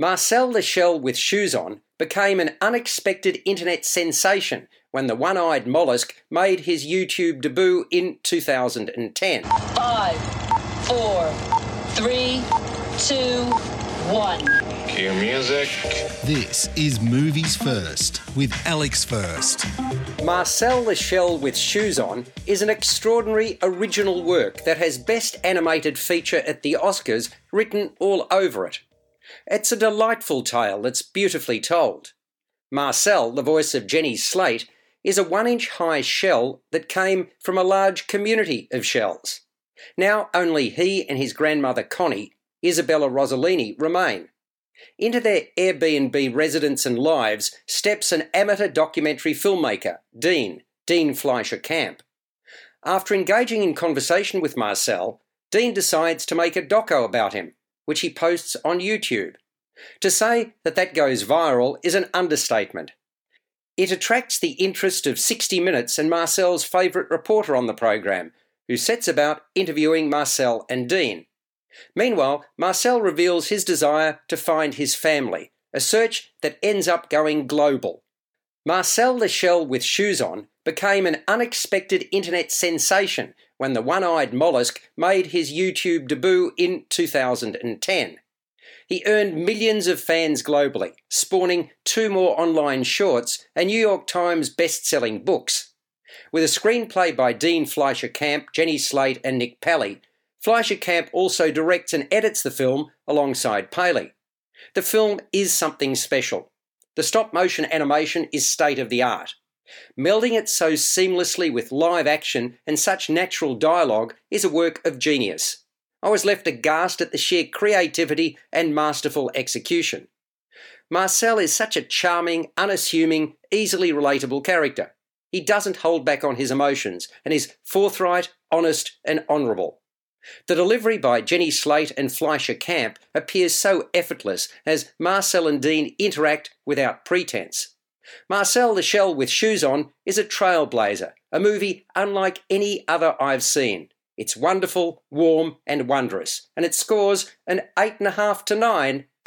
Marcel the Shell with Shoes On became an unexpected internet sensation when the one eyed mollusk made his YouTube debut in 2010. Five, four, three, two, one. Cue music. This is Movies First with Alex First. Marcel the Shell with Shoes On is an extraordinary original work that has Best Animated Feature at the Oscars written all over it. It's a delightful tale that's beautifully told. Marcel, the voice of Jenny Slate, is a one inch high shell that came from a large community of shells. Now only he and his grandmother Connie, Isabella Rossellini, remain. Into their Airbnb residence and lives steps an amateur documentary filmmaker, Dean, Dean Fleischer Camp. After engaging in conversation with Marcel, Dean decides to make a doco about him which he posts on YouTube. To say that that goes viral is an understatement. It attracts the interest of 60 Minutes and Marcel's favourite reporter on the program, who sets about interviewing Marcel and Dean. Meanwhile, Marcel reveals his desire to find his family, a search that ends up going global. Marcel Shell with Shoes On became an unexpected internet sensation when the one eyed mollusk made his YouTube debut in 2010. He earned millions of fans globally, spawning two more online shorts and New York Times best selling books. With a screenplay by Dean Fleischer Camp, Jenny Slate, and Nick Paley, Fleischer Camp also directs and edits the film alongside Paley. The film is something special. The stop motion animation is state of the art. Melding it so seamlessly with live action and such natural dialogue is a work of genius. I was left aghast at the sheer creativity and masterful execution. Marcel is such a charming, unassuming, easily relatable character. He doesn't hold back on his emotions and is forthright, honest, and honourable. The delivery by Jenny Slate and Fleischer Camp appears so effortless as Marcel and Dean interact without pretense. Marcel the Shell with Shoes On is a trailblazer, a movie unlike any other I've seen. It's wonderful, warm, and wondrous, and it scores an 8.5 to 9